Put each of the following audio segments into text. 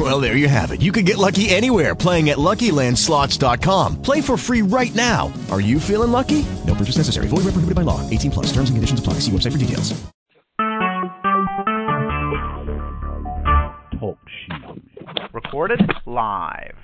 Well, there you have it. You can get lucky anywhere playing at LuckyLandSlots.com. Play for free right now. Are you feeling lucky? No purchase necessary. Void where prohibited by law. 18 plus. Terms and conditions apply. See website for details. Talk shoes. Recorded live.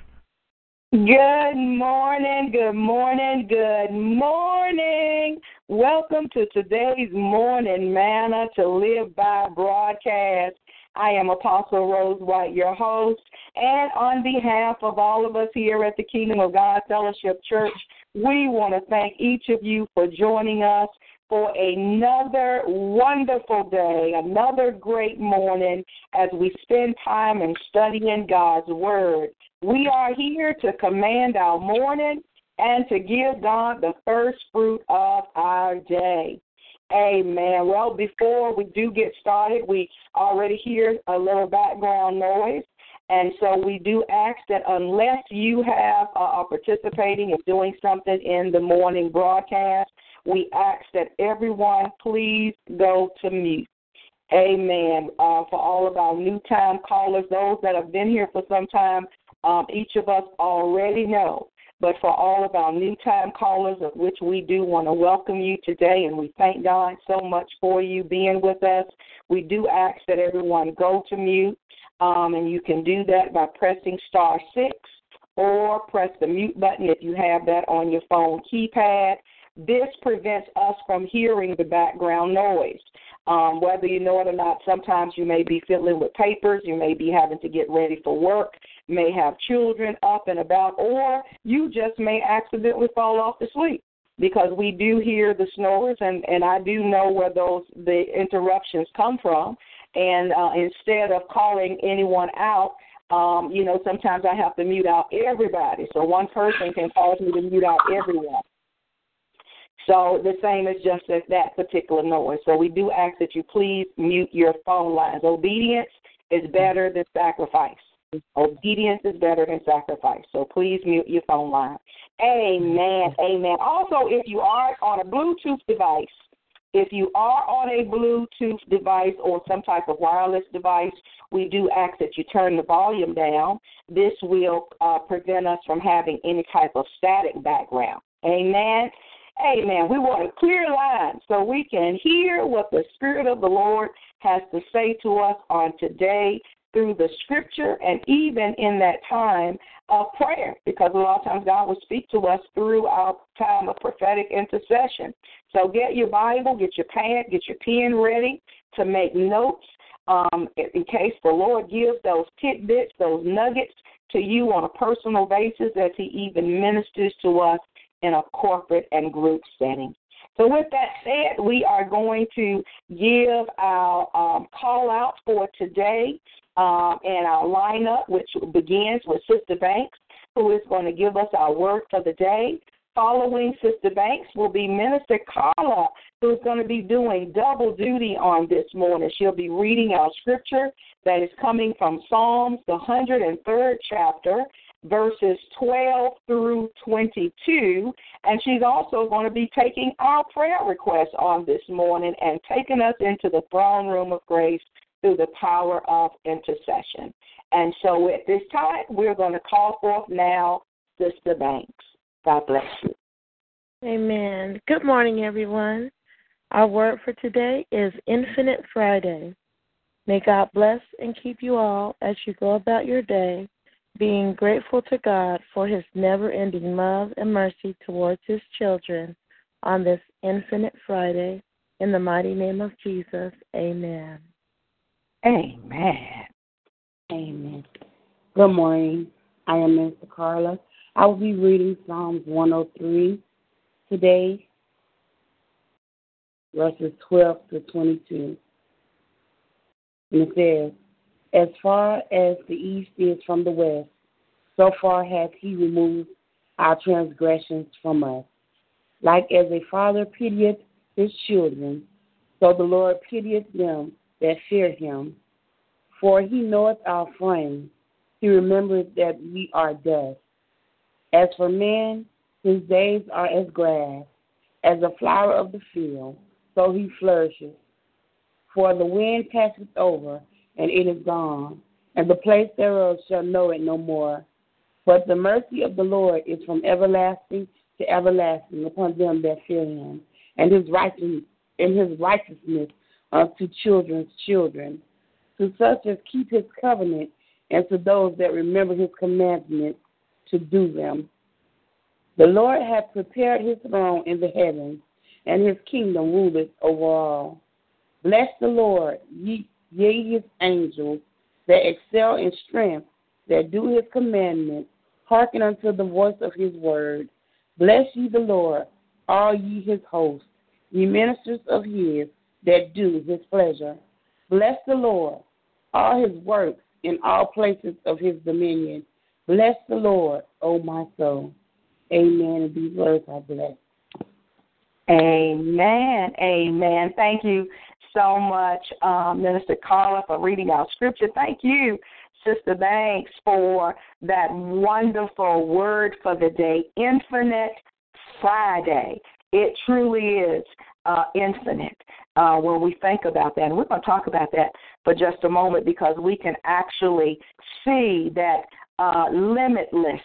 Good morning, good morning, good morning. Welcome to today's morning manna to live by broadcast. I am Apostle Rose White, your host, and on behalf of all of us here at the Kingdom of God Fellowship Church, we want to thank each of you for joining us for another wonderful day, another great morning as we spend time in studying God's Word. We are here to command our morning and to give God the first fruit of our day. Amen. Well, before we do get started, we already hear a little background noise. And so we do ask that unless you have uh, are participating and doing something in the morning broadcast, we ask that everyone please go to mute. Amen. Uh, for all of our new time callers, those that have been here for some time, um, each of us already know. But for all of our new time callers, of which we do want to welcome you today, and we thank God so much for you being with us, we do ask that everyone go to mute, um, and you can do that by pressing star six or press the mute button if you have that on your phone keypad. This prevents us from hearing the background noise. Um, whether you know it or not, sometimes you may be fiddling with papers, you may be having to get ready for work, may have children up and about, or you just may accidentally fall off to sleep. Because we do hear the snores and and I do know where those the interruptions come from. And uh, instead of calling anyone out um you know sometimes I have to mute out everybody. So one person can cause me to mute out everyone. So the same as just as that particular noise. So we do ask that you please mute your phone lines. Obedience is better than sacrifice Obedience is better than sacrifice. So please mute your phone line. Amen. Amen. Also, if you are on a Bluetooth device, if you are on a Bluetooth device or some type of wireless device, we do ask that you turn the volume down. This will uh, prevent us from having any type of static background. Amen. Amen. We want a clear line so we can hear what the Spirit of the Lord has to say to us on today through the scripture and even in that time of prayer, because a lot of times God will speak to us through our time of prophetic intercession. So get your Bible, get your pad, get your pen ready to make notes um, in case the Lord gives those tidbits, those nuggets to you on a personal basis as He even ministers to us in a corporate and group setting. So, with that said, we are going to give our um, call out for today um, and our lineup, which begins with Sister Banks, who is going to give us our word for the day. Following Sister Banks will be Minister Carla, who's going to be doing double duty on this morning. She'll be reading our scripture that is coming from Psalms, the 103rd chapter, verses 12 through 22. And she's also going to be taking our prayer requests on this morning and taking us into the throne room of grace through the power of intercession. And so at this time, we're going to call forth now Sister Banks. God bless you. Amen. Good morning, everyone. Our word for today is Infinite Friday. May God bless and keep you all as you go about your day, being grateful to God for his never ending love and mercy towards his children on this Infinite Friday. In the mighty name of Jesus, amen. Amen. Amen. Good morning. I am Minister Carla. I will be reading Psalms 103 today, verses 12 to 22. And it says, As far as the east is from the west, so far hath he removed our transgressions from us. Like as a father pitieth his children, So the Lord pitieth them that fear him. For he knoweth our frame. He remembereth that we are dust. As for man, his days are as grass, as a flower of the field, so he flourishes. For the wind passeth over, and it is gone, and the place thereof shall know it no more. But the mercy of the Lord is from everlasting to everlasting upon them that fear him, and his righteousness and his righteousness unto children's children, to such as keep his covenant, and to those that remember his commandments to do them. The Lord hath prepared his throne in the heavens, and his kingdom ruleth over all. Bless the Lord, ye, ye his angels, that excel in strength, that do his commandments, hearken unto the voice of his word. Bless ye the Lord, all ye his hosts, ye ministers of his, that do his pleasure. Bless the Lord, all his works in all places of his dominion. Bless the Lord, O my soul. Amen. And these words are blessed. Amen. Amen. Thank you so much, um, Minister Carla, for reading our scripture. Thank you, Sister Banks, for that wonderful word for the day, Infinite Friday. It truly is uh, infinite uh, when we think about that. And we're going to talk about that for just a moment because we can actually see that uh, limitless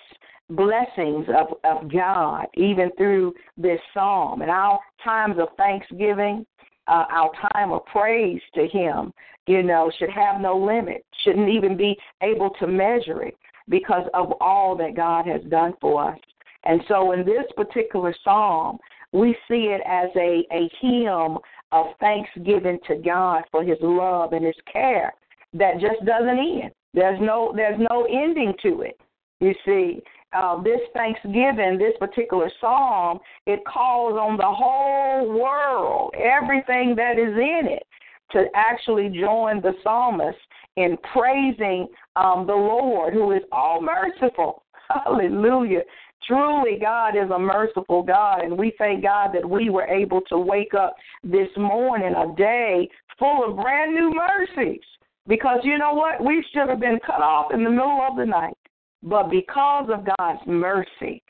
blessings of, of God, even through this psalm. And our times of thanksgiving, uh, our time of praise to Him, you know, should have no limit, shouldn't even be able to measure it because of all that God has done for us. And so in this particular psalm, we see it as a, a hymn of thanksgiving to God for his love and his care that just doesn't end. There's no there's no ending to it. You see, uh, this Thanksgiving, this particular psalm, it calls on the whole world, everything that is in it, to actually join the psalmist in praising um, the Lord, who is all merciful. Hallelujah. Truly, God is a merciful God, and we thank God that we were able to wake up this morning, a day full of brand new mercies. Because you know what? We should have been cut off in the middle of the night. But because of God's mercy,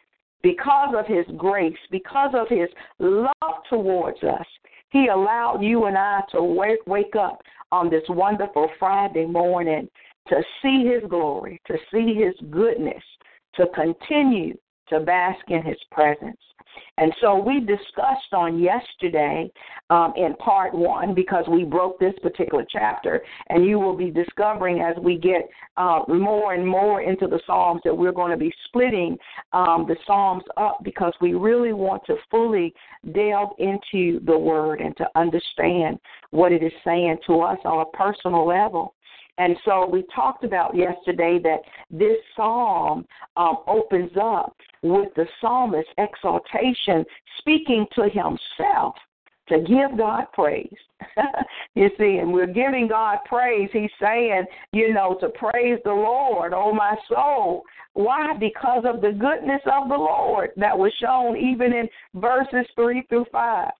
because of His grace, because of His love towards us, He allowed you and I to wake, wake up on this wonderful Friday morning to see His glory, to see His goodness, to continue to bask in his presence. And so we discussed on yesterday um, in part one because we broke this particular chapter, and you will be discovering as we get uh, more and more into the Psalms that we're going to be splitting um, the Psalms up because we really want to fully delve into the Word and to understand what it is saying to us on a personal level. And so we talked about yesterday that this psalm um, opens up with the psalmist's exaltation, speaking to himself to give God praise. you see, and we're giving God praise. He's saying, you know, to praise the Lord, oh my soul. Why? Because of the goodness of the Lord that was shown even in verses 3 through 5.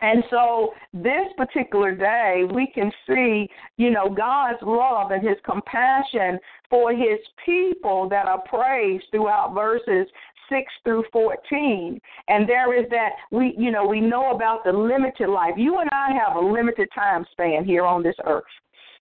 And so this particular day, we can see, you know, God's love and his compassion for his people that are praised throughout verses 6 through 14. And there is that we, you know, we know about the limited life. You and I have a limited time span here on this earth.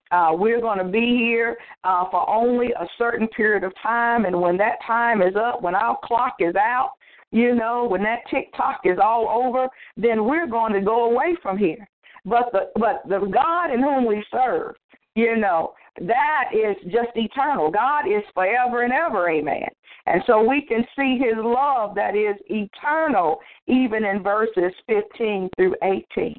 Uh, we're going to be here uh, for only a certain period of time, and when that time is up, when our clock is out, you know, when that TikTok is all over, then we're going to go away from here. But the but the God in whom we serve, you know, that is just eternal. God is forever and ever, amen. And so we can see his love that is eternal even in verses 15 through 18.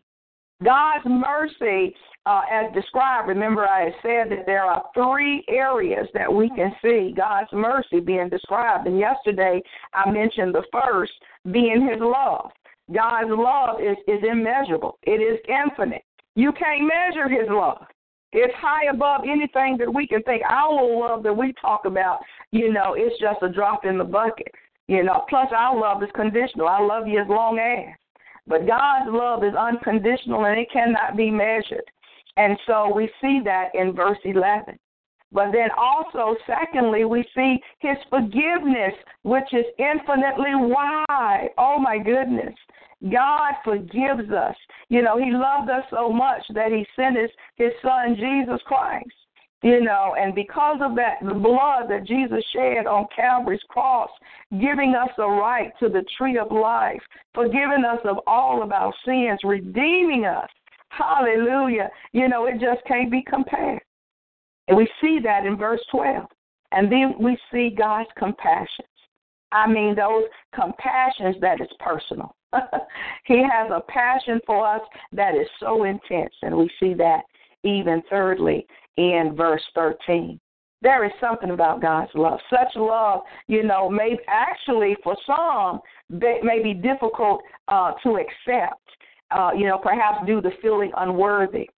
God's mercy uh, as described, remember I had said that there are three areas that we can see God's mercy being described. And yesterday I mentioned the first being His love. God's love is, is immeasurable, it is infinite. You can't measure His love. It's high above anything that we can think. Our love that we talk about, you know, it's just a drop in the bucket. You know, plus our love is conditional. I love you as long as. But God's love is unconditional and it cannot be measured. And so we see that in verse 11. But then also, secondly, we see his forgiveness, which is infinitely wide. Oh my goodness. God forgives us. You know, he loved us so much that he sent his, his son, Jesus Christ. You know, and because of that, the blood that Jesus shed on Calvary's cross, giving us a right to the tree of life, forgiving us of all of our sins, redeeming us. Hallelujah. You know, it just can't be compared. And we see that in verse 12. And then we see God's compassions. I mean, those compassions that is personal. he has a passion for us that is so intense. And we see that even thirdly in verse 13. There is something about God's love. Such love, you know, may actually for some may be difficult uh, to accept. Uh, you know, perhaps due to feeling unworthy.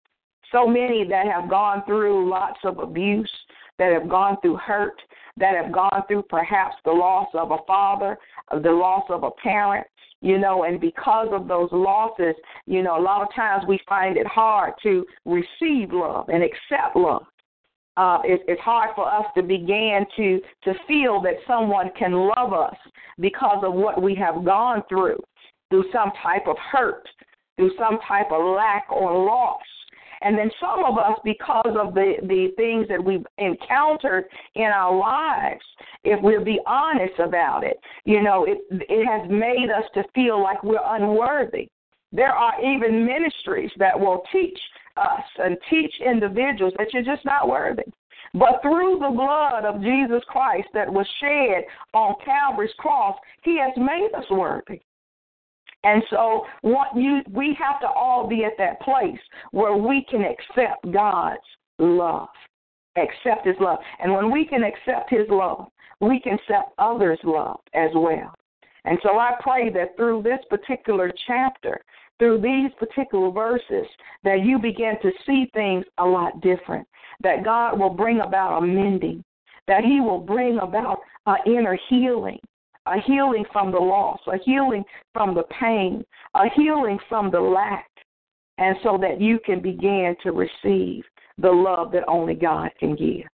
So many that have gone through lots of abuse, that have gone through hurt, that have gone through perhaps the loss of a father, the loss of a parent, you know, and because of those losses, you know, a lot of times we find it hard to receive love and accept love. Uh, it, it's hard for us to begin to to feel that someone can love us because of what we have gone through, through some type of hurt, through some type of lack or loss. And then some of us, because of the, the things that we've encountered in our lives, if we'll be honest about it, you know, it, it has made us to feel like we're unworthy. There are even ministries that will teach us and teach individuals that you're just not worthy. But through the blood of Jesus Christ that was shed on Calvary's cross, He has made us worthy. And so what you we have to all be at that place where we can accept God's love. Accept his love. And when we can accept his love, we can accept others' love as well. And so I pray that through this particular chapter, through these particular verses, that you begin to see things a lot different. That God will bring about a mending, that He will bring about an inner healing, a healing from the loss, a healing from the pain, a healing from the lack, and so that you can begin to receive the love that only God can give.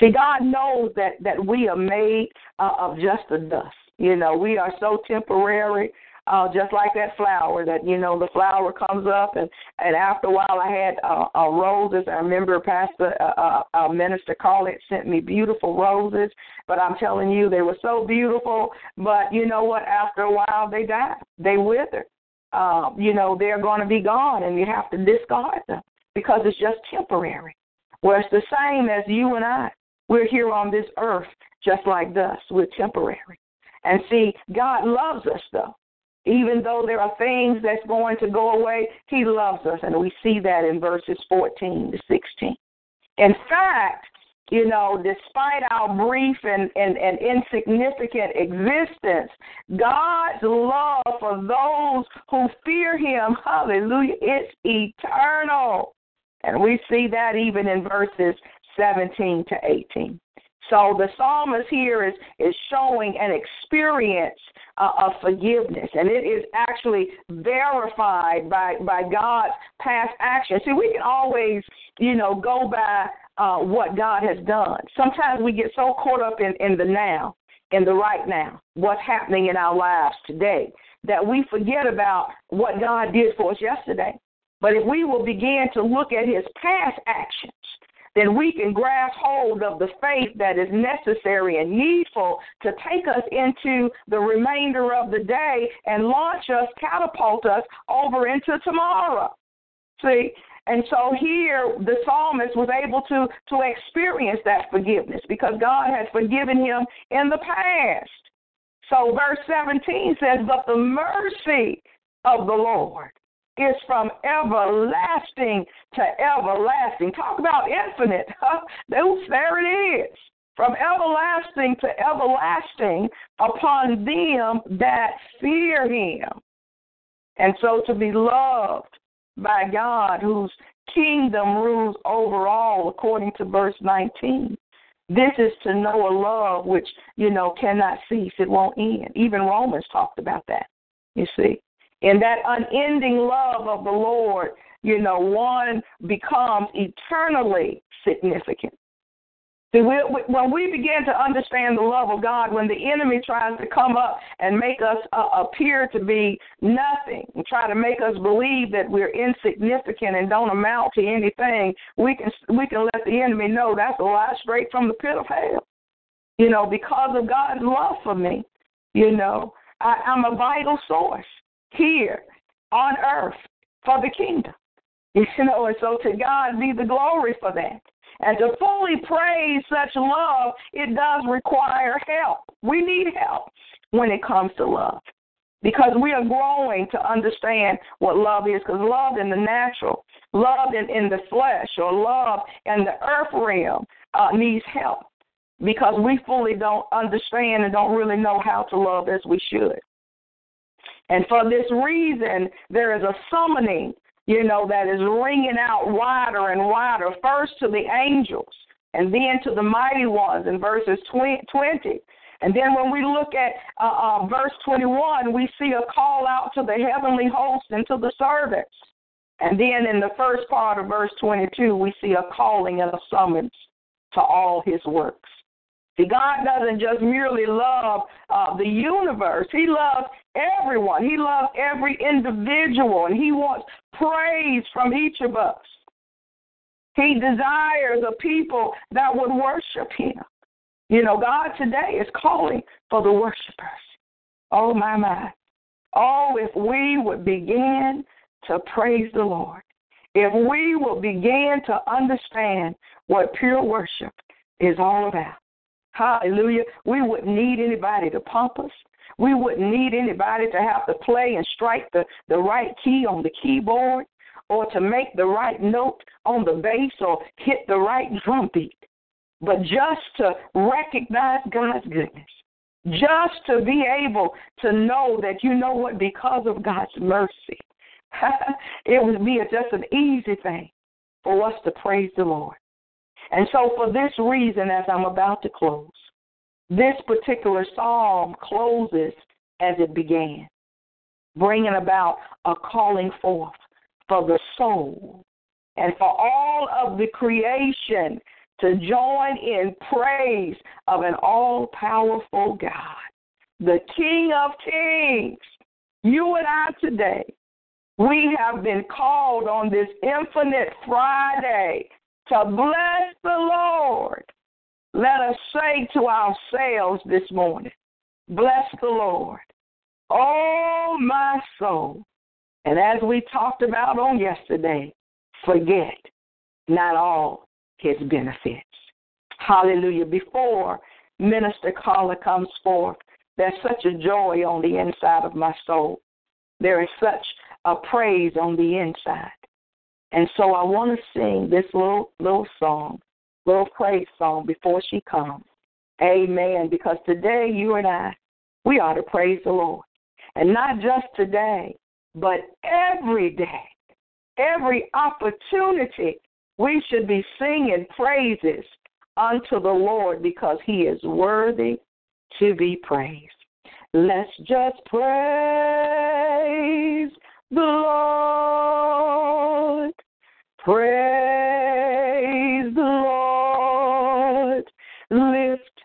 See, God knows that that we are made uh, of just the dust. You know, we are so temporary uh, just like that flower that you know the flower comes up and and after a while I had uh, uh, roses. I remember Pastor uh, uh, uh, Minister Carlett sent me beautiful roses, but I'm telling you they were so beautiful. But you know what? After a while they die, they wither. Uh, you know they're going to be gone, and you have to discard them because it's just temporary. Well, it's the same as you and I. We're here on this earth just like dust. We're temporary. And see, God loves us though. Even though there are things that's going to go away, He loves us. And we see that in verses 14 to 16. In fact, you know, despite our brief and, and, and insignificant existence, God's love for those who fear Him, hallelujah, it's eternal. And we see that even in verses 17 to 18. So the psalmist here is is showing an experience uh, of forgiveness, and it is actually verified by by God's past action. See, we can always, you know, go by uh, what God has done. Sometimes we get so caught up in in the now, in the right now, what's happening in our lives today, that we forget about what God did for us yesterday. But if we will begin to look at His past actions then we can grasp hold of the faith that is necessary and needful to take us into the remainder of the day and launch us, catapult us over into tomorrow. See? And so here the psalmist was able to, to experience that forgiveness because God has forgiven him in the past. So verse 17 says, But the mercy of the Lord is from everlasting to everlasting. Talk about infinite. there it is. From everlasting to everlasting upon them that fear him. And so to be loved by God, whose kingdom rules over all, according to verse 19. This is to know a love which, you know, cannot cease. It won't end. Even Romans talked about that, you see. In that unending love of the Lord, you know, one becomes eternally significant. See, we, when we begin to understand the love of God, when the enemy tries to come up and make us uh, appear to be nothing, and try to make us believe that we're insignificant and don't amount to anything, we can we can let the enemy know that's a lie straight from the pit of hell. You know, because of God's love for me, you know, I, I'm a vital source here on earth for the kingdom. You know, and so to God be the glory for that. And to fully praise such love, it does require help. We need help when it comes to love because we are growing to understand what love is. Because love in the natural, love in, in the flesh, or love in the earth realm uh, needs help because we fully don't understand and don't really know how to love as we should. And for this reason, there is a summoning you know, that is ringing out wider and wider, first to the angels and then to the mighty ones in verses 20. And then when we look at uh, uh, verse 21, we see a call out to the heavenly host and to the servants. And then in the first part of verse 22, we see a calling and a summons to all his works. See, God doesn't just merely love uh, the universe, He loves everyone. He loves every individual, and He wants praise from each of us. He desires a people that would worship Him. You know, God today is calling for the worshipers. Oh, my, my. Oh, if we would begin to praise the Lord, if we would begin to understand what pure worship is all about. Hallelujah. We wouldn't need anybody to pump us. We wouldn't need anybody to have to play and strike the, the right key on the keyboard or to make the right note on the bass or hit the right drum beat. But just to recognize God's goodness, just to be able to know that you know what, because of God's mercy, it would be just an easy thing for us to praise the Lord. And so, for this reason, as I'm about to close, this particular psalm closes as it began, bringing about a calling forth for the soul and for all of the creation to join in praise of an all powerful God, the King of Kings. You and I today, we have been called on this infinite Friday to bless the Lord. Let us say to ourselves this morning, Bless the Lord, oh my soul. And as we talked about on yesterday, forget not all his benefits. Hallelujah. Before Minister Carla comes forth, there's such a joy on the inside of my soul. There is such a praise on the inside. And so I want to sing this little little song, little praise song before she comes. Amen. Because today you and I, we ought to praise the Lord. And not just today, but every day, every opportunity, we should be singing praises unto the Lord because he is worthy to be praised. Let's just praise the Lord. Praise the Lord. Lift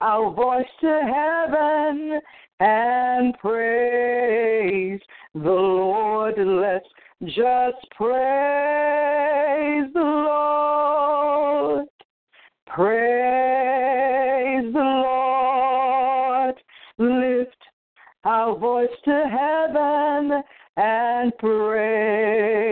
our voice to heaven and praise the Lord. Let's just praise the Lord. Praise the Lord. Lift our voice to heaven and praise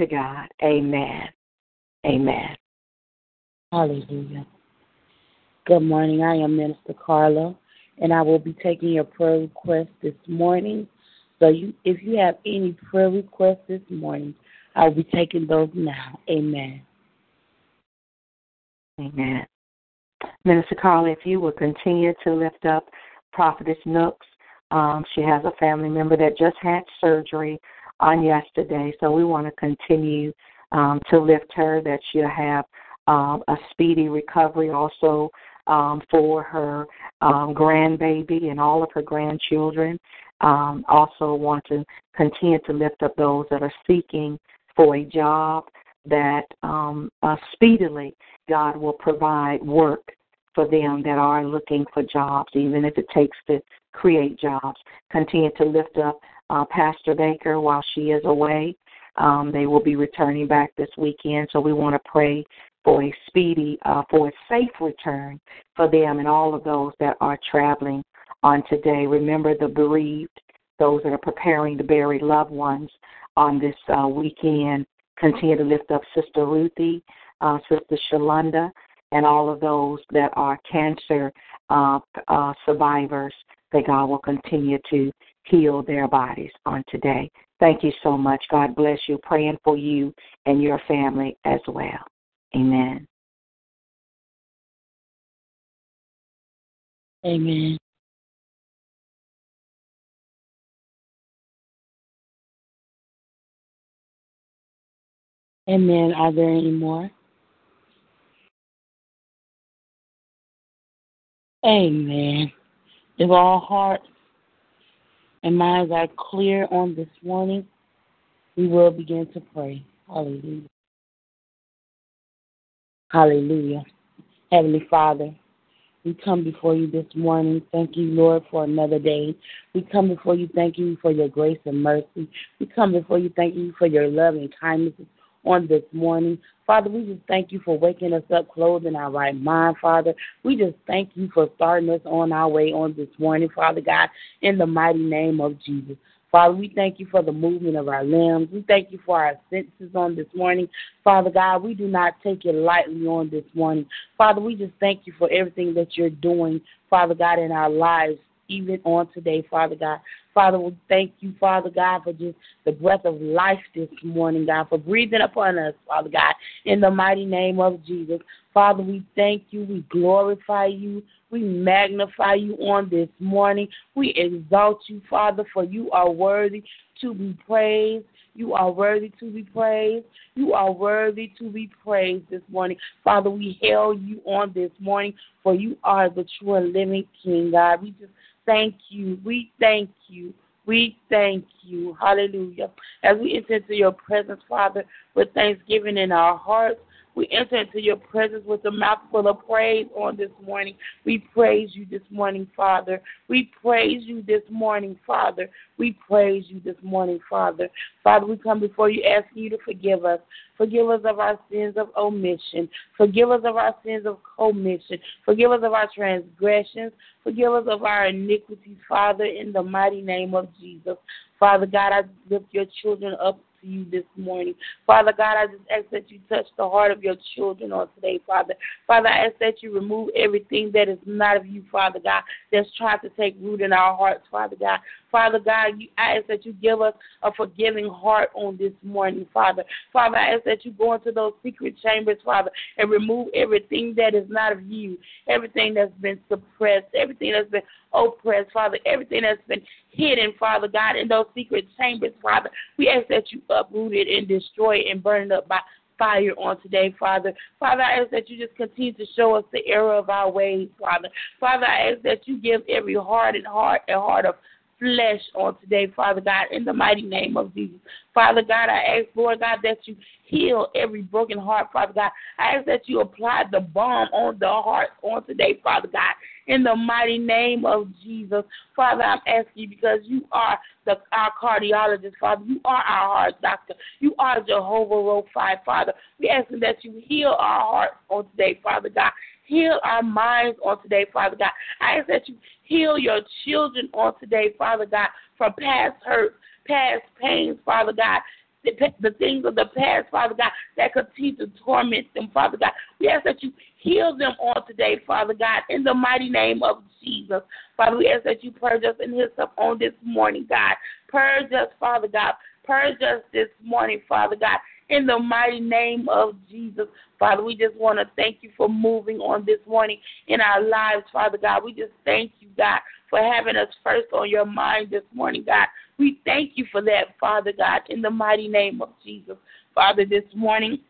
to God. Amen. Amen. Hallelujah. Good morning. I am Minister Carla, and I will be taking your prayer request this morning. So, you, if you have any prayer requests this morning, I will be taking those now. Amen. Amen. Minister Carla, if you will continue to lift up Prophetess Nooks. Um, she has a family member that just had surgery on yesterday, so we want to continue um, to lift her that she'll have um, a speedy recovery also um, for her um, grandbaby and all of her grandchildren. Um, also want to continue to lift up those that are seeking for a job that um, uh, speedily God will provide work for them that are looking for jobs, even if it takes to create jobs. Continue to lift up uh, Pastor Baker while she is away. Um, they will be returning back this weekend, so we want to pray for a speedy, uh, for a safe return for them and all of those that are traveling on today. Remember the bereaved, those that are preparing to bury loved ones on this uh, weekend. Continue to lift up Sister Ruthie, uh, Sister Shalonda, and all of those that are cancer uh, uh, survivors. That God will continue to heal their bodies on today. Thank you so much. God bless you. Praying for you and your family as well. Amen. Amen. Amen. Are there any more? Amen. If all hearts and minds are clear on this morning, we will begin to pray. Hallelujah. Hallelujah. Heavenly Father, we come before you this morning. Thank you, Lord, for another day. We come before you, thank you for your grace and mercy. We come before you, thank you for your love and kindness on this morning. Father, we just thank you for waking us up, clothing our right mind, Father. We just thank you for starting us on our way on this morning, Father God, in the mighty name of Jesus. Father, we thank you for the movement of our limbs. We thank you for our senses on this morning. Father God, we do not take it lightly on this morning. Father, we just thank you for everything that you're doing, Father God, in our lives, even on today, Father God. Father, we thank you, Father God, for just the breath of life this morning, God, for breathing upon us, Father God, in the mighty name of Jesus. Father, we thank you. We glorify you. We magnify you on this morning. We exalt you, Father, for you are worthy to be praised. You are worthy to be praised. You are worthy to be praised this morning. Father, we hail you on this morning, for you are the true and living King, God. We just thank you. We thank you. We thank you. Hallelujah. As we enter into your presence, Father, with thanksgiving in our hearts, we enter into your presence with a mouth full of praise on this morning. We praise you this morning, Father. We praise you this morning, Father. We praise you this morning, Father. Father, we come before you asking you to forgive us. Forgive us of our sins of omission. Forgive us of our sins of commission. Forgive us of our transgressions. Forgive us of our iniquities, Father, in the mighty name of Jesus. Father God, I lift your children up to you this morning. Father God, I just ask that you touch the heart of your children on today, Father. Father, I ask that you remove everything that is not of you, Father God, that's trying to take root in our hearts, Father God. Father God, you, I ask that you give us a forgiving heart on this morning, Father. Father, I ask that you go into those secret chambers, Father, and remove everything that is not of you, everything that's been suppressed, everything that's been oppressed, Father, everything that's been hidden, Father God, in those secret chambers, Father. We ask that you uproot it and destroyed and burned up by fire on today, Father. Father, I ask that you just continue to show us the error of our ways, Father. Father, I ask that you give every heart and heart a heart of flesh on today, Father God, in the mighty name of Jesus. Father God, I ask, Lord God, that you heal every broken heart, Father God. I ask that you apply the balm on the heart on today, Father God, in the mighty name of Jesus. Father, I'm asking because you are the our cardiologist, Father. You are our heart doctor. You are Jehovah Rapha, Father. We asking that you heal our hearts on today, Father God. Heal our minds on today, Father God. I ask that you heal your children on today, Father God, from past hurts, past pains, Father God, the, the things of the past, Father God, that continue to torment them, Father God. We ask that you heal them on today, Father God, in the mighty name of Jesus. Father, we ask that you purge us and his up on this morning, God. Purge us, Father God. Purge us this morning, Father God, in the mighty name of Jesus. Father, we just want to thank you for moving on this morning in our lives, Father God. We just thank you, God, for having us first on your mind this morning, God. We thank you for that, Father God, in the mighty name of Jesus. Father, this morning,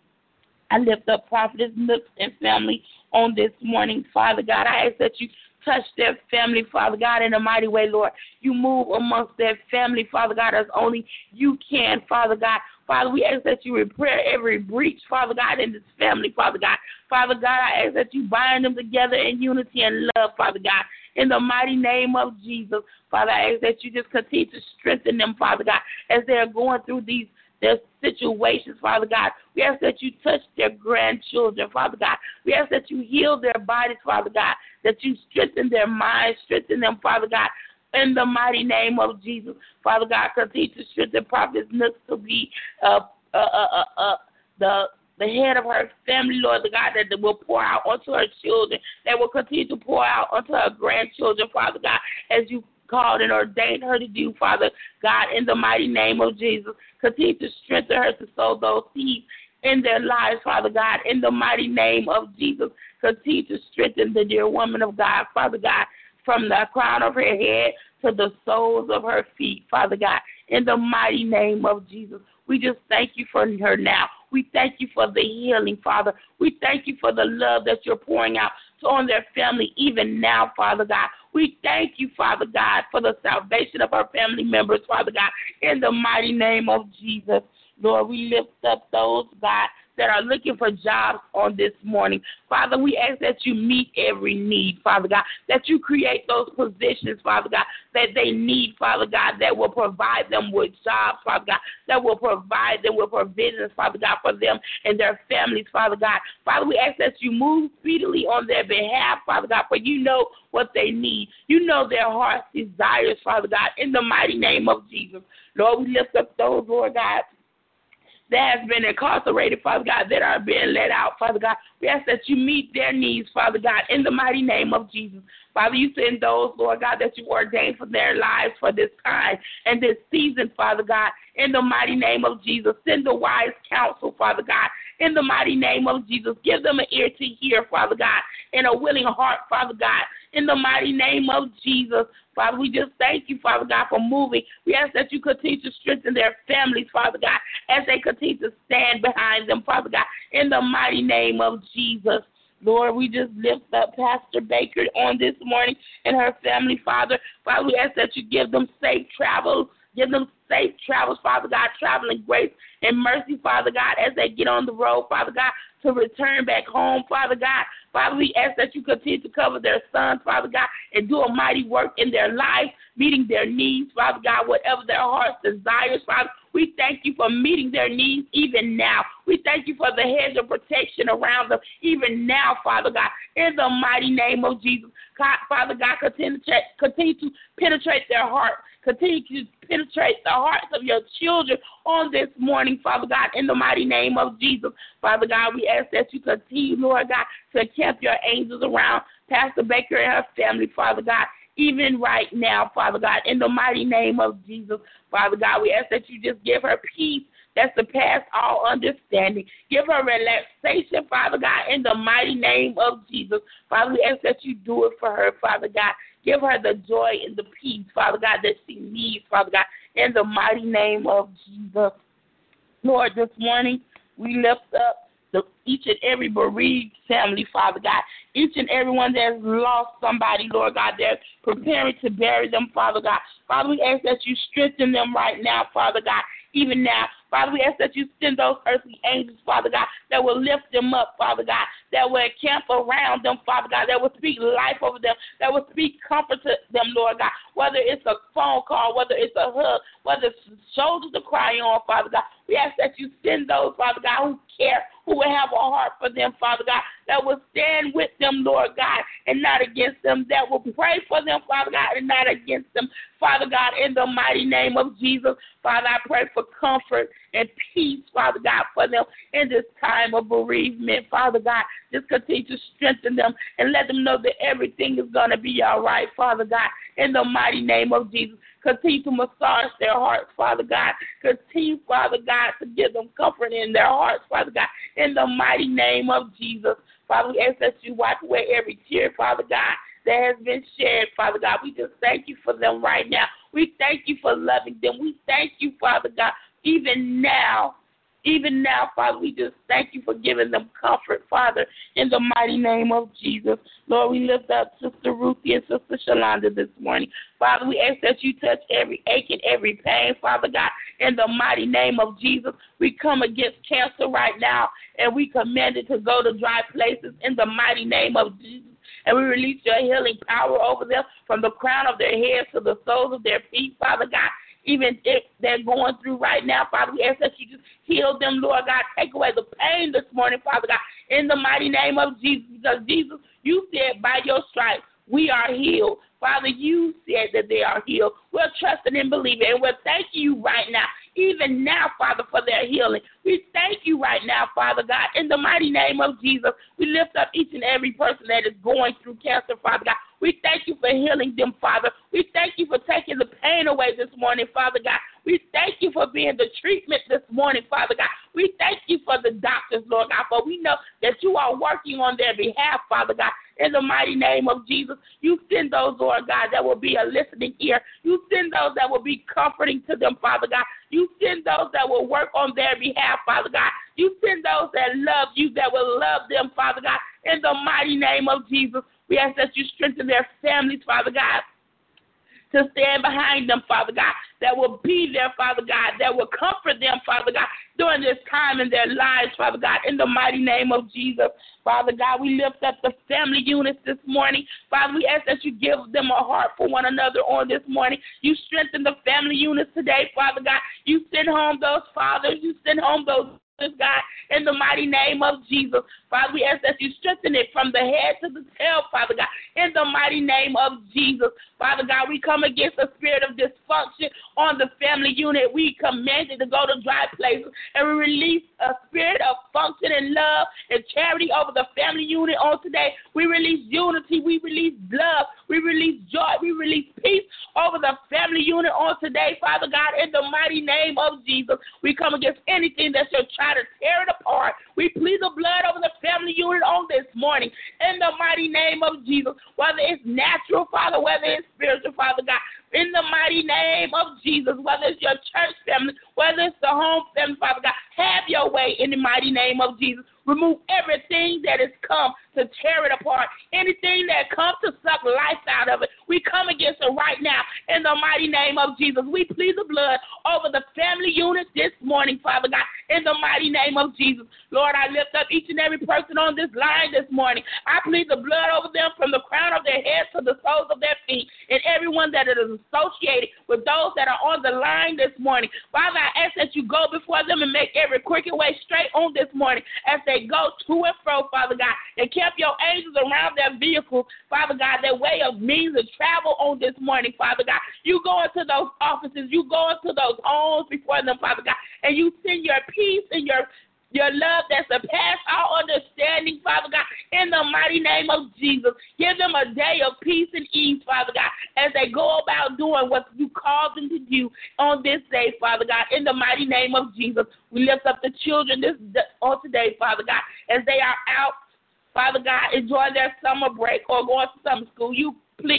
I lift up Prophetess Nooks and family on this morning, Father God. I ask that you touch their family, Father God, in a mighty way, Lord. You move amongst their family, Father God, as only you can, Father God. Father, we ask that you repair every breach, Father God, in this family, Father God. Father God, I ask that you bind them together in unity and love, Father God. In the mighty name of Jesus, Father, I ask that you just continue to strengthen them, Father God, as they are going through these their situations, Father God. We ask that you touch their grandchildren, Father God. We ask that you heal their bodies, Father God, that you strengthen their minds, strengthen them, Father God. In the mighty name of Jesus, Father God, continue to strengthen Prophet Nooks to be uh, uh, uh, uh, uh, the the head of her family, Lord, the God that will pour out onto her children, that will continue to pour out onto her grandchildren, Father God, as you called and ordained her to do, Father God, in the mighty name of Jesus. Continue to strengthen her to sow those seeds in their lives, Father God, in the mighty name of Jesus. Continue to strengthen the dear woman of God, Father God, from the crown of her head to the soles of her feet, Father God, in the mighty name of Jesus. We just thank you for her now. We thank you for the healing, Father. We thank you for the love that you're pouring out on their family even now, Father God. We thank you, Father God, for the salvation of our family members, Father God, in the mighty name of Jesus. Lord, we lift up those, God, that are looking for jobs on this morning. Father, we ask that you meet every need, Father God, that you create those positions, Father God, that they need, Father God, that will provide them with jobs, Father God, that will provide them with provisions, Father God, for them and their families, Father God. Father, we ask that you move speedily on their behalf, Father God, for you know what they need. You know their heart's desires, Father God, in the mighty name of Jesus. Lord, we lift up those, Lord God, that has been incarcerated, Father God, that are being let out, Father God. We ask that you meet their needs, Father God, in the mighty name of Jesus. Father, you send those, Lord God, that you ordained for their lives for this time and this season, Father God, in the mighty name of Jesus. Send the wise counsel, Father God, in the mighty name of Jesus. Give them an ear to hear, Father God, and a willing heart, Father God, in the mighty name of Jesus. Father, we just thank you, Father God, for moving. We ask that you continue to strengthen their families, Father God, as they continue to stand behind them, Father God, in the mighty name of Jesus. Lord, we just lift up Pastor Baker on this morning and her family, Father. Father, we ask that you give them safe travel, give them safe travels, Father God, traveling grace and mercy, Father God, as they get on the road, Father God, to return back home, Father God. Father, we ask that you continue to cover their sons, Father God, and do a mighty work in their life, meeting their needs, Father God, whatever their hearts desires, Father. We thank you for meeting their needs even now. We thank you for the hedge of protection around them even now, Father God. In the mighty name of Jesus, God, Father God, continue to, continue to penetrate their heart. Continue to penetrate the hearts of your children on this morning, Father God, in the mighty name of Jesus. Father God, we ask that you continue, Lord God, to camp your angels around Pastor Baker and her family, Father God, even right now, Father God, in the mighty name of Jesus. Father God, we ask that you just give her peace that surpass all understanding. Give her relaxation, Father God, in the mighty name of Jesus. Father, God, we ask that you do it for her, Father God. Give her the joy and the peace, Father God, that she needs, Father God, in the mighty name of Jesus. Lord, this morning we lift up the, each and every bereaved family, Father God. Each and every one that has lost somebody, Lord God, they're preparing to bury them, Father God. Father, we ask that you strengthen them right now, Father God, even now. Father, we ask that you send those earthly angels, Father God, that will lift them up, Father God, that will camp around them, Father God, that will speak life over them, that will speak comfort to them, Lord God. Whether it's a phone call, whether it's a hug, whether it's shoulders to cry on, Father God. We ask that you send those, Father God, who care, who will have a heart for them, Father God, that will stand with them, Lord God, and not against them, that will pray for them, Father God, and not against them, Father God, in the mighty name of Jesus. Father, I pray for comfort and peace, Father God, for them in this time of bereavement, Father God. Just continue to strengthen them and let them know that everything is going to be all right, Father God, in the mighty name of Jesus. Continue to massage their hearts, Father God. Continue, Father God, to give them comfort in their hearts, Father God, in the mighty name of Jesus. Father, we ask that you wipe away every tear, Father God, that has been shed, Father God. We just thank you for them right now. We thank you for loving them. We thank you, Father God, even now even now, Father, we just thank you for giving them comfort, Father, in the mighty name of Jesus. Lord, we lift up Sister Ruthie and Sister Shalonda this morning. Father, we ask that you touch every ache and every pain, Father God, in the mighty name of Jesus. We come against cancer right now, and we command it to go to dry places in the mighty name of Jesus. And we release your healing power over them from the crown of their heads to the soles of their feet, Father God even if they're going through right now, Father. We ask that you just heal them, Lord God. Take away the pain this morning, Father God, in the mighty name of Jesus. Because Jesus, you said by your stripes we are healed. Father, you said that they are healed. We're trusting and believing, and we're thanking you right now, even now, Father, for their healing. We thank you right now, Father God, in the mighty name of Jesus. We lift up each and every person that is going through cancer, Father God. We thank you for healing them, Father. We thank you for taking the pain away this morning, Father God. We thank you for being the treatment this morning, Father God. We thank you for the doctors, Lord God, for we know that you are working on their behalf, Father God. In the mighty name of Jesus, you send those, Lord God, that will be a listening ear. You send those that will be comforting to them, Father God. You send those that will work on their behalf, Father God. You send those that love you, that will love them, Father God. In the mighty name of Jesus, we ask that you strengthen their families, Father God to stand behind them, Father God, that will be there, Father God, that will comfort them, Father God, during this time in their lives, Father God, in the mighty name of Jesus. Father God, we lift up the family units this morning. Father, we ask that you give them a heart for one another on this morning. You strengthen the family units today, Father God. You send home those fathers. You send home those God, in the mighty name of Jesus. Father, we ask that you strengthen it from the head to the tail, Father God, in the mighty name of Jesus. Father God, we come against the spirit of dysfunction on the family unit. We command it to go to dry places, and we release a spirit of function and love and charity over the family unit on today. We release unity, we release love, we release joy, we release peace over the family unit on today, Father God, in the mighty name of Jesus. We come against anything that shall try to tear it apart. We plead the blood over the family unit on this morning in the mighty name of Jesus. Whether it's natural, Father, whether it's spiritual, Father God, in the mighty name of Jesus, whether it's your church family, whether it's the home family, Father God, have your way in the mighty name of Jesus. Remove everything that has come to tear it apart. Anything that comes to suck life out of it, we come against it right now in the mighty name of Jesus. We plead the blood over the family unit this morning, Father God, in the mighty name of Jesus. Lord, I lift up each and every person on this line this morning. I plead the blood over them from the crown of their heads to the soles of their feet, and everyone that is associated with those that are on the line this morning. Father, I ask that you go before them and make every crooked way straight on this morning as they go to and fro, Father God, and kept your angels around that vehicle, Father God, that way of means of travel on this morning, Father God. You go into those offices, you go into those homes before them, Father God, and you send your peace and your your love that surpasses all understanding, Father God, in the mighty name of Jesus. Give them a day of peace and ease, Father God, as they go about doing what you called them to do on this day, Father God, in the mighty name of Jesus. We lift up the children this on today, Father God, as they are out, Father God, enjoying their summer break or going to summer school. You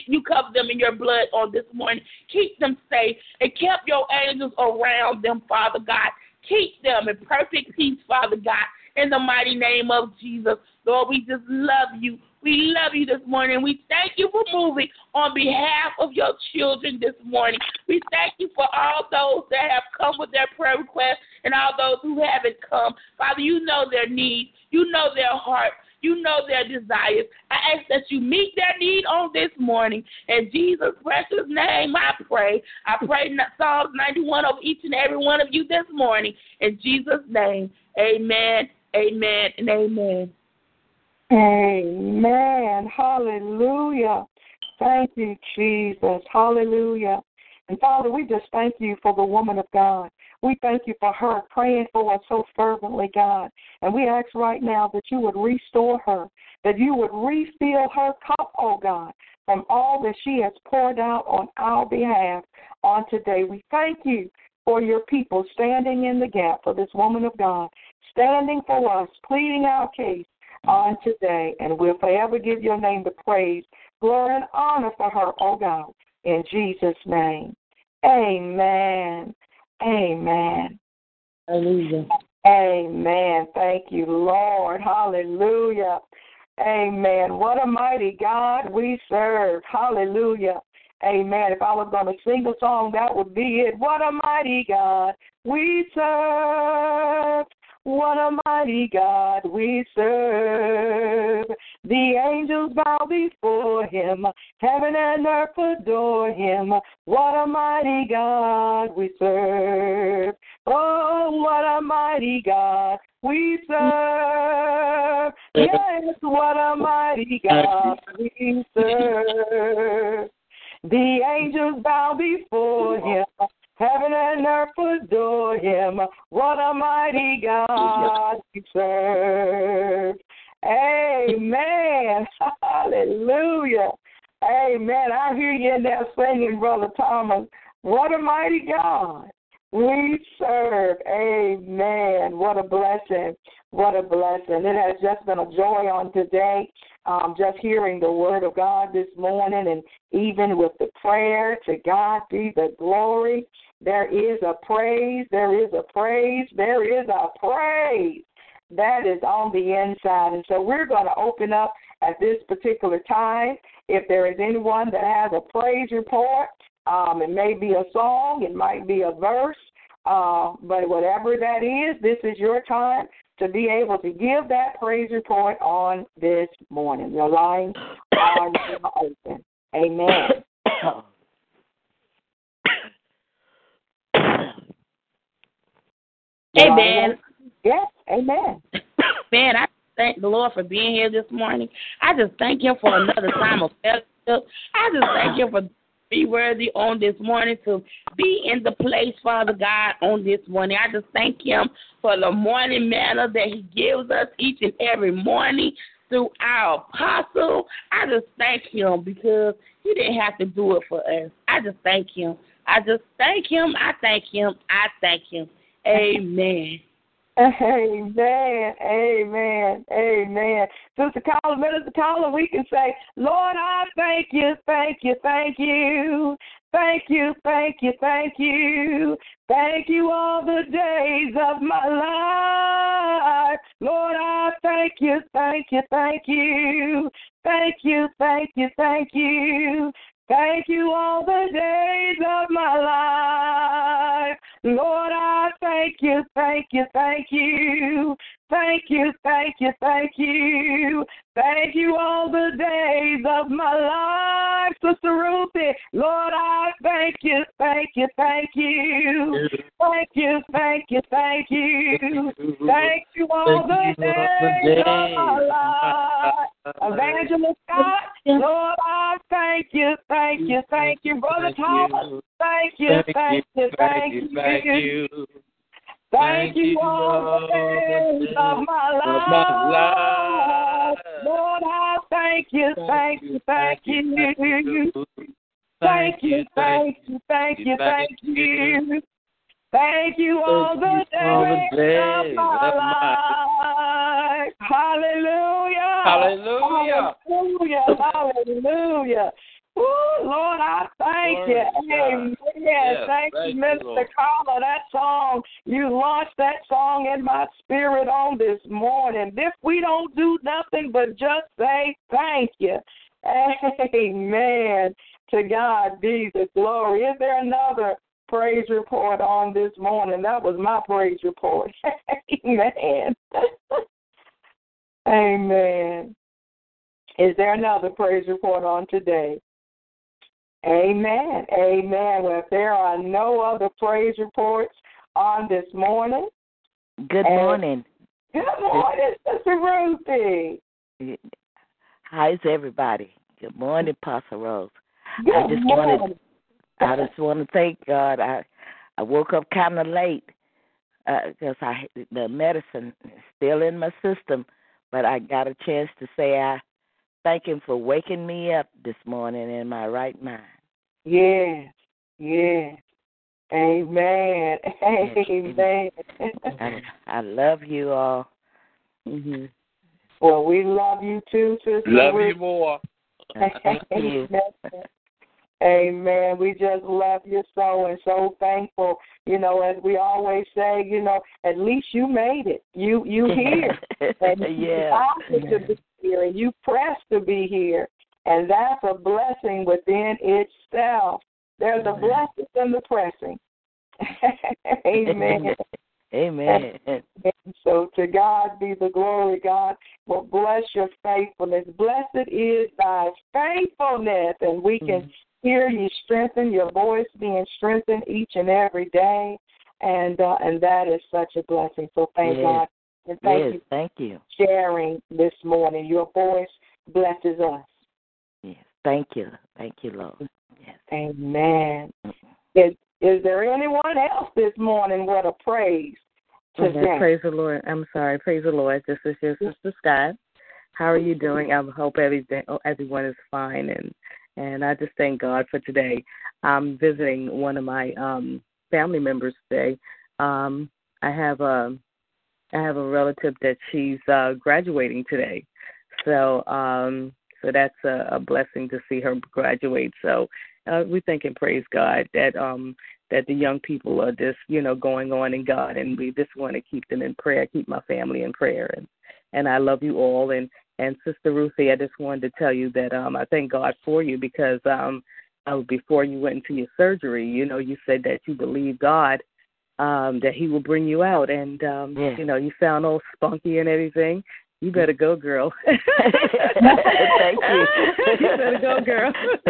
you cover them in your blood on this morning. Keep them safe and keep your angels around them, Father God. Keep them in perfect peace, Father God, in the mighty name of Jesus. Lord, we just love you. We love you this morning. We thank you for moving on behalf of your children this morning. We thank you for all those that have come with their prayer requests and all those who haven't come. Father, you know their needs. You know their heart. You know their desires. I ask that you meet their need on this morning. In Jesus' precious name, I pray. I pray Psalms 91 of each and every one of you this morning. In Jesus' name, amen, amen, and amen. Amen. Hallelujah. Thank you, Jesus. Hallelujah. And Father, we just thank you for the woman of God. We thank you for her praying for us so fervently, God. And we ask right now that you would restore her, that you would refill her cup, oh God, from all that she has poured out on our behalf on today. We thank you for your people standing in the gap for this woman of God, standing for us, pleading our case on today. And we'll forever give your name the praise, glory, and honor for her, oh God, in Jesus' name. Amen. Amen. Hallelujah. Amen. Thank you, Lord. Hallelujah. Amen. What a mighty God we serve. Hallelujah. Amen. If I was going to sing a song, that would be it. What a mighty God we serve. What a mighty God we serve. The angels bow before him. Heaven and earth adore him. What a mighty God we serve. Oh, what a mighty God we serve. Yes, what a mighty God we serve. The angels bow before him. Heaven and earth adore him. What a mighty God we serve. Amen. Hallelujah. Amen. I hear you in there singing, Brother Thomas. What a mighty God we serve. Amen. What a blessing. What a blessing. It has just been a joy on today. Um, just hearing the word of God this morning and even with the prayer, to God be the glory. There is a praise, there is a praise, there is a praise that is on the inside. And so we're going to open up at this particular time. If there is anyone that has a praise report, um, it may be a song, it might be a verse, uh, but whatever that is, this is your time to be able to give that praise report on this morning. Your lines are now open. Amen. Amen. Yes, amen. Man, I thank the Lord for being here this morning. I just thank Him for another time of fellowship. I just thank Him for be worthy on this morning to be in the place, Father God, on this morning. I just thank Him for the morning manna that He gives us each and every morning through our apostle. I just thank Him because He didn't have to do it for us. I just thank Him. I just thank Him. I thank Him. I thank Him. Amen. Amen. Amen. Amen. Sister Carla, Minister Carla, we can say, Lord, I thank you, thank you, thank you. Thank you, thank you, thank you. Thank you all the days of my life. Lord, I thank you, thank you, thank you. Thank you, thank you, thank you. Thank you all the days of my life. Lord, I thank you, thank you, thank you. Thank you, thank you, thank you. Thank you all the days of my life, Sister Ruthie. Lord, I thank you, thank you, thank you. Thank you, thank you, thank you. Thank you all the days of my life. Evangelist Scott, Lord, I thank you, thank you, thank you. Brother Thomas, Thank you, thank you, thank you, thank you. Thank you. Thank you all the days of my life. Lord, I thank you, thank you, thank you. Thank you, thank you, thank you, thank you. Thank you all the days of my life. Hallelujah. Hallelujah. Hallelujah. Hallelujah. Oh, Lord, I thank Glory you. Amen. Yes, thank, thank you, you, Mr. Lord. Carla. That song, you launched that song in my spirit on this morning. If we don't do nothing but just say thank you. Amen. To God be the glory. Is there another praise report on this morning? That was my praise report. Amen. Amen. Is there another praise report on today? Amen. Amen. Well, if there are no other praise reports on this morning, Good morning. good morning, Sister Ruthie. How's everybody? Good morning, Pastor Rose. Good I just wanted morning. I just want to thank God. I I woke up kind of late because uh, I the medicine is still in my system, but I got a chance to say I thank him for waking me up this morning in my right mind. Yes, yes. Amen. Amen. I, I love you all. Mm-hmm. Well, we love you too, sister. Love you more. Thank you. Amen. We just love you so and so thankful. You know, as we always say, you know, at least you made it. You you here. and yeah. you to be here and you pressed to be here. And that's a blessing within itself. There's a blessing in the pressing. Amen. Amen. And so to God be the glory, God. Well, bless your faithfulness. Blessed is thy faithfulness. And we can mm-hmm. Hear you strengthen, your voice being strengthened each and every day. And uh, and that is such a blessing. So thank yes. God. And thank yes, you thank you. sharing this morning. Your voice blesses us. Yes. Thank you. Thank you, Lord. Yes. Amen. Is, is there anyone else this morning with a praise? Today? Okay, praise the Lord. I'm sorry. Praise the Lord. This is your sister Scott. How are you doing? I hope everything, oh, everyone is fine, and and I just thank God for today. I'm visiting one of my um family members today. Um, I have a I have a relative that she's uh, graduating today, so um, so that's a, a blessing to see her graduate. So uh, we thank and praise God that um that the young people are just you know going on in God, and we just want to keep them in prayer, keep my family in prayer, and and I love you all. And and Sister Ruthie, I just wanted to tell you that um I thank God for you because um uh, before you went into your surgery, you know you said that you believe God um that He will bring you out, and um yeah. you know you sound all spunky and everything, you better go, girl. Thank you. you better go, girl.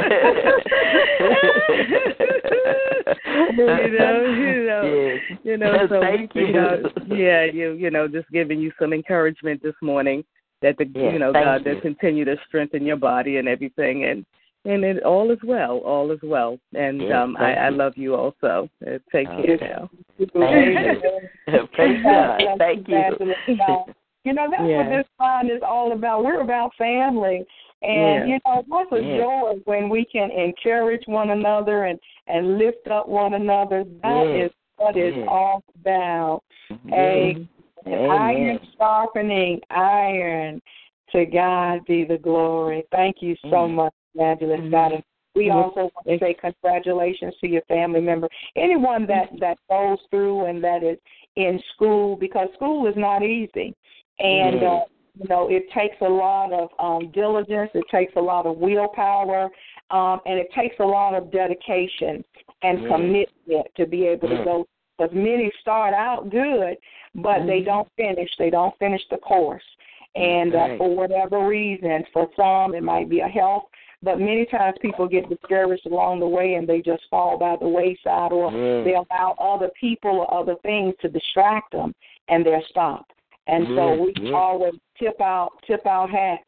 you know, you know, yes. you know. So Thank you. you know, yeah, you, you know, just giving you some encouragement this morning that the, yes, you know, God will continue to strengthen your body and everything, and and it all is well, all is well. And yes, um, I, I love you also. Uh, take okay. care now. Thank you. Praise God. Thank you. You know, that's yeah. what this line is all about. We're about family. And yeah. you know, what's a yeah. joy when we can encourage one another and and lift up one another. That is what it's all about. A iron sharpening iron. To God be the glory. Thank you so mm much, Evangelist mm-hmm. We also want to say congratulations to your family member. Anyone that that goes through and that is in school because school is not easy and uh, you know it takes a lot of um, diligence, it takes a lot of willpower, um, and it takes a lot of dedication and commitment to be able to go. Because many start out good, but mm-hmm. they don't finish. They don't finish the course, and uh, for whatever reason, for some it might be a health but many times people get discouraged along the way and they just fall by the wayside or mm. they allow other people or other things to distract them and they're stopped. And yeah, so mm-hmm. we yeah. always tip out tip our hats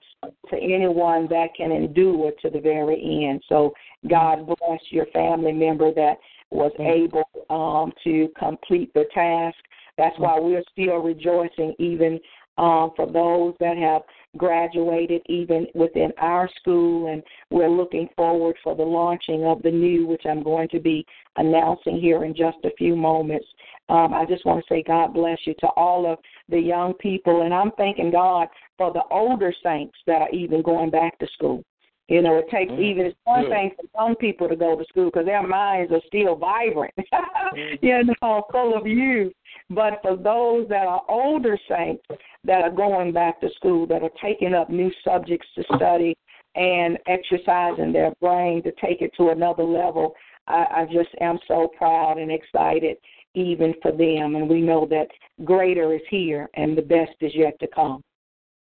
to anyone that can endure to the very end. So God mm-hmm. bless your family member that was able um, to complete the task. That's why we're still rejoicing even um, for those that have graduated even within our school and we're looking forward for the launching of the new which i'm going to be announcing here in just a few moments um, i just want to say god bless you to all of the young people and i'm thanking god for the older saints that are even going back to school you know, it takes mm-hmm. even it's one thing for young people to go to school because their minds are still vibrant, mm-hmm. you know, full of youth. But for those that are older saints that are going back to school, that are taking up new subjects to study and exercising their brain to take it to another level, I, I just am so proud and excited even for them. And we know that greater is here and the best is yet to come.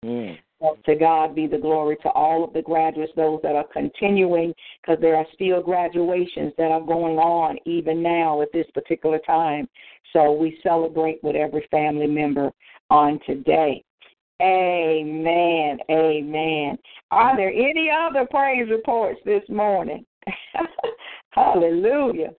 Mm. So to God be the glory to all of the graduates, those that are continuing, because there are still graduations that are going on even now at this particular time. So we celebrate with every family member on today. Amen. Amen. Are there any other praise reports this morning? Hallelujah.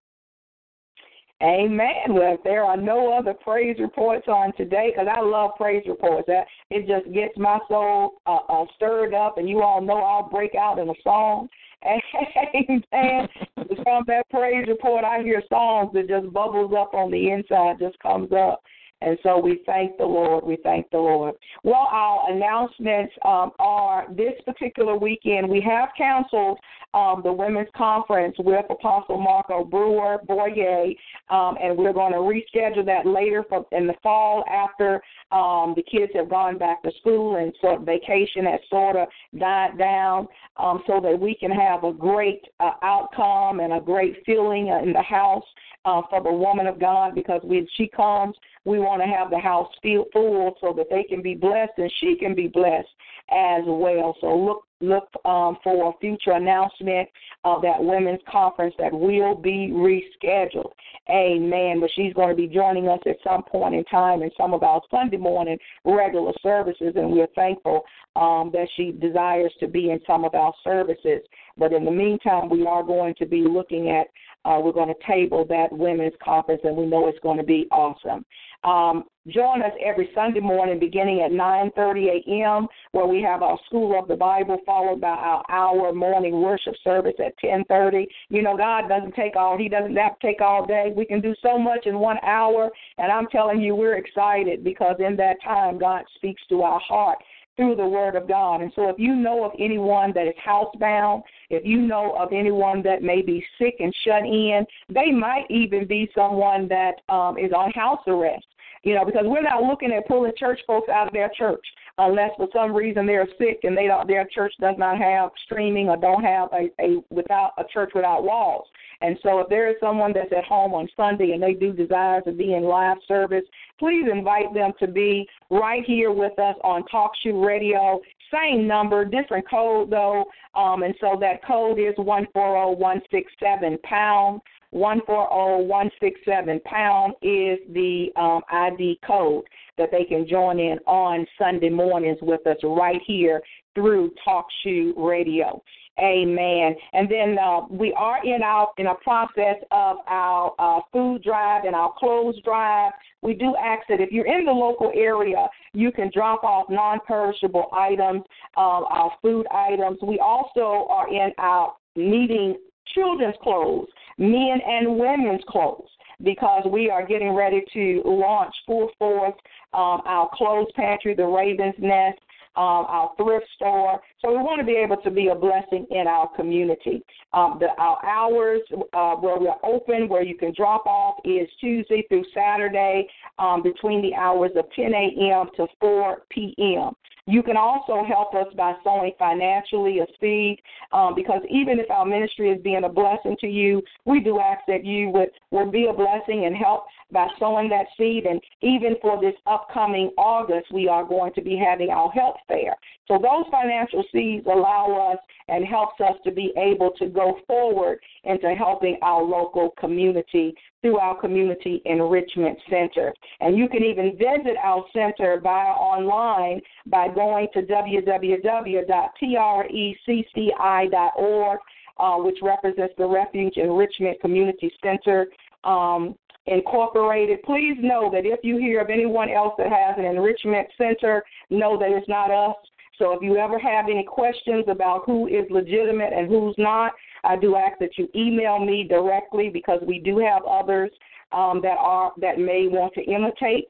Amen. Well, if there are no other praise reports on today, because I love praise reports, that it just gets my soul uh, uh, stirred up, and you all know I'll break out in a song. Amen. From that praise report, I hear songs that just bubbles up on the inside, just comes up. And so we thank the Lord. We thank the Lord. Well, our announcements um, are this particular weekend. We have canceled um, the women's conference with Apostle Marco Brewer Boyer, um, and we're going to reschedule that later for in the fall after um, the kids have gone back to school and sort of vacation has sort of died down, um, so that we can have a great uh, outcome and a great feeling in the house uh, for the woman of God because when she comes, we want to have the house full so that they can be blessed and she can be blessed as well. So look look um, for a future announcement of that women's conference that will be rescheduled. Amen. But she's going to be joining us at some point in time in some of our Sunday morning regular services, and we're thankful um, that she desires to be in some of our services. But in the meantime, we are going to be looking at uh, we're going to table that women's conference, and we know it's going to be awesome. Um, join us every Sunday morning beginning at 9:30 a.m. where we have our School of the Bible followed by our hour morning worship service at 10:30. You know God doesn't take all he doesn't have to take all day. We can do so much in 1 hour and I'm telling you we're excited because in that time God speaks to our heart through the Word of God. And so if you know of anyone that is housebound, if you know of anyone that may be sick and shut in, they might even be someone that um, is on house arrest. You know, because we're not looking at pulling church folks out of their church unless for some reason they're sick and they don't, their church does not have streaming or don't have a, a without a church without walls. And so if there is someone that's at home on Sunday and they do desire to be in live service, please invite them to be right here with us on Talk Shoe Radio. Same number, different code though. Um, and so that code is 140167 pound. 140167 pound is the um, ID code that they can join in on Sunday mornings with us right here through Talk Shoe Radio. Amen. And then uh, we are in our in a process of our uh, food drive and our clothes drive. We do ask that if you're in the local area, you can drop off non-perishable items, um, our food items. We also are in our needing children's clothes, men and women's clothes because we are getting ready to launch full force um, our clothes pantry, the Raven's Nest, um, our thrift store. So we want to be able to be a blessing in our community. Um, the, our hours uh, where we're open, where you can drop off, is Tuesday through Saturday um, between the hours of 10 a.m. to 4 p.m. You can also help us by sowing financially a seed um, because even if our ministry is being a blessing to you, we do ask that you would, would be a blessing and help by sowing that seed. And even for this upcoming August, we are going to be having our health fair. So those financial seeds allow us and helps us to be able to go forward into helping our local community through our Community Enrichment Center. And you can even visit our center via online by going to www.trecci.org, uh, which represents the Refuge Enrichment Community Center. Um, Incorporated. Please know that if you hear of anyone else that has an enrichment center, know that it's not us. So if you ever have any questions about who is legitimate and who's not, I do ask that you email me directly because we do have others um, that are that may want to imitate,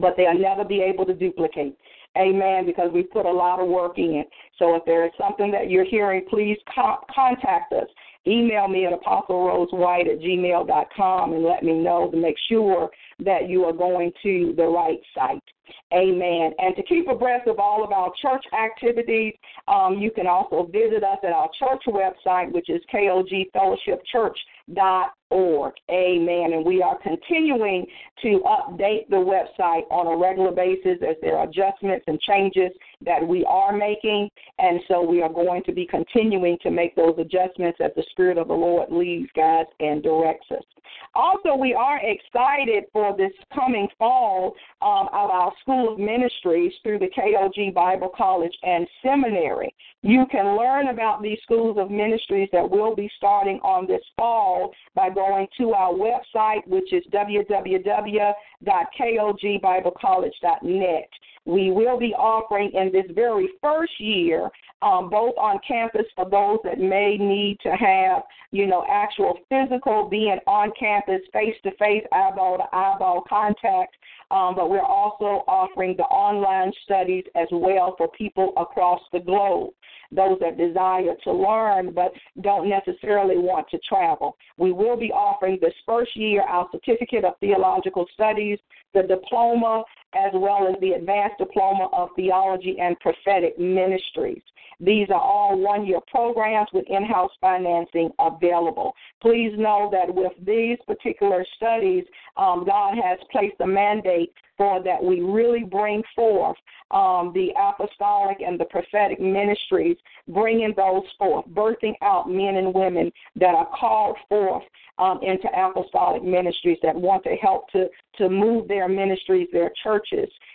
but they'll never be able to duplicate. Amen. Because we put a lot of work in. So if there is something that you're hearing, please co- contact us. Email me at apostle.rosewhite at gmail.com and let me know to make sure that you are going to the right site. Amen. And to keep abreast of all of our church activities, um, you can also visit us at our church website, which is kogfellowshipchurch.org. Amen. And we are continuing to update the website on a regular basis as there are adjustments and changes that we are making, and so we are going to be continuing to make those adjustments as the Spirit of the Lord leads, guides, and directs us. Also, we are excited for this coming fall um, of our School of Ministries through the KOG Bible College and Seminary. You can learn about these schools of ministries that will be starting on this fall by going to our website, which is www.kogbiblecollege.net. We will be offering in this very first year, um, both on campus for those that may need to have, you know, actual physical being on campus, face to face, eyeball to eyeball contact. Um, but we're also offering the online studies as well for people across the globe those that desire to learn but don't necessarily want to travel. We will be offering this first year our Certificate of Theological Studies, the diploma, as well as the Advanced Diploma of Theology and Prophetic Ministries. These are all one year programs with in house financing available. Please know that with these particular studies, um, God has placed a mandate for that we really bring forth um, the apostolic and the prophetic ministries, bringing those forth, birthing out men and women that are called forth um, into apostolic ministries that want to help to, to move their ministries, their churches,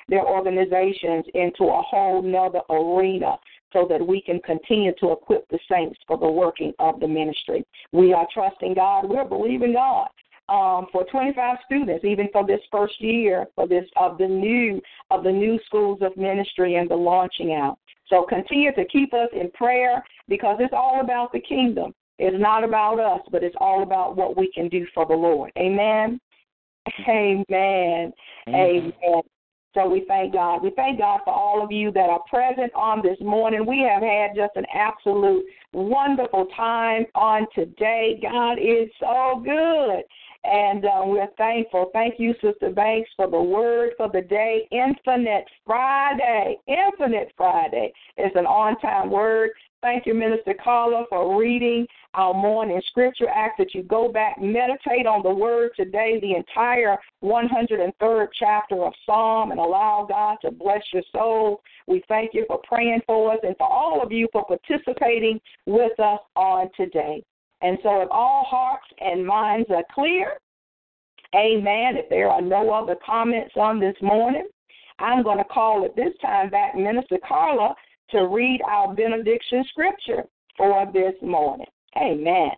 their organizations into a whole nother arena so that we can continue to equip the saints for the working of the ministry. We are trusting God. We're believing God um, for 25 students, even for this first year for this of the new of the new schools of ministry and the launching out. So continue to keep us in prayer because it's all about the kingdom. It's not about us, but it's all about what we can do for the Lord. Amen. Amen. Amen. Amen. So we thank God. We thank God for all of you that are present on this morning. We have had just an absolute wonderful time on today. God is so good. And uh, we're thankful. Thank you, Sister Banks, for the word for the day. Infinite Friday. Infinite Friday is an on time word. Thank you, Minister Carla, for reading our morning scripture. Ask that you go back, meditate on the word today, the entire 103rd chapter of Psalm, and allow God to bless your soul. We thank you for praying for us and for all of you for participating with us on today. And so, if all hearts and minds are clear, amen. If there are no other comments on this morning, I'm going to call at this time back Minister Carla to read our benediction scripture for this morning. Amen.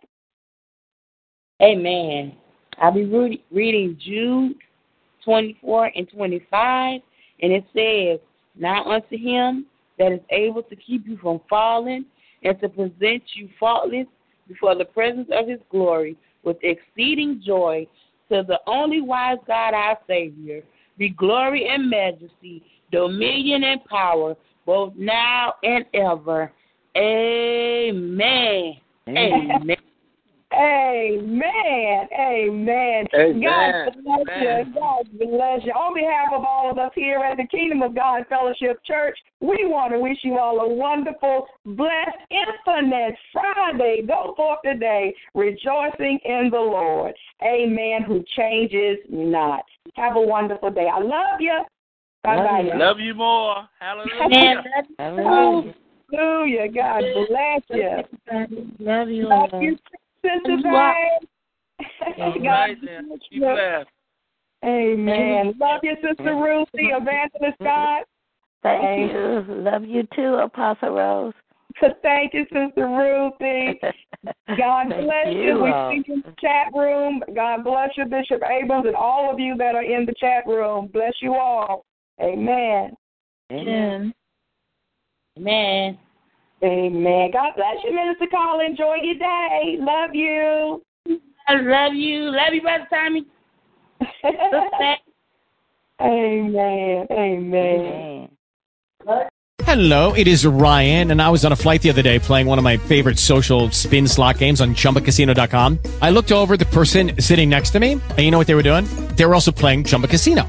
Amen. I'll be re- reading Jude 24 and 25, and it says, Now unto him that is able to keep you from falling and to present you faultless before the presence of his glory with exceeding joy to the only wise God our Savior, be glory and majesty, dominion and power, both now and ever. Amen. Amen. Amen. Amen. Amen. God bless Amen. you. God bless you. On behalf of all of us here at the Kingdom of God Fellowship Church, we want to wish you all a wonderful, blessed, infinite Friday. Go forth today, rejoicing in the Lord. Amen. Who changes not. Have a wonderful day. I love you. Bye bye. Love you more. Hallelujah. Hallelujah. Hallelujah. God bless you. Love you. Love you, Sister Bay. All God right then. bless you. Amen. Love you, Sister mm-hmm. Ruthie, mm-hmm. Evangelist mm-hmm. God. Thank Amen. you. Love you too, Apostle Rose. Thank you, Sister Ruthie. God bless you. you We all. see you in the chat room. God bless you, Bishop Abrams, and all of you that are in the chat room. Bless you all. Amen. Amen. Amen. Amen. God bless you, Minister Carl. Enjoy your day. Love you. I love you. Love you, Brother Tommy. Amen. Amen. Hello, it is Ryan, and I was on a flight the other day playing one of my favorite social spin slot games on ChumbaCasino.com. I looked over the person sitting next to me, and you know what they were doing? They were also playing Chumba Casino.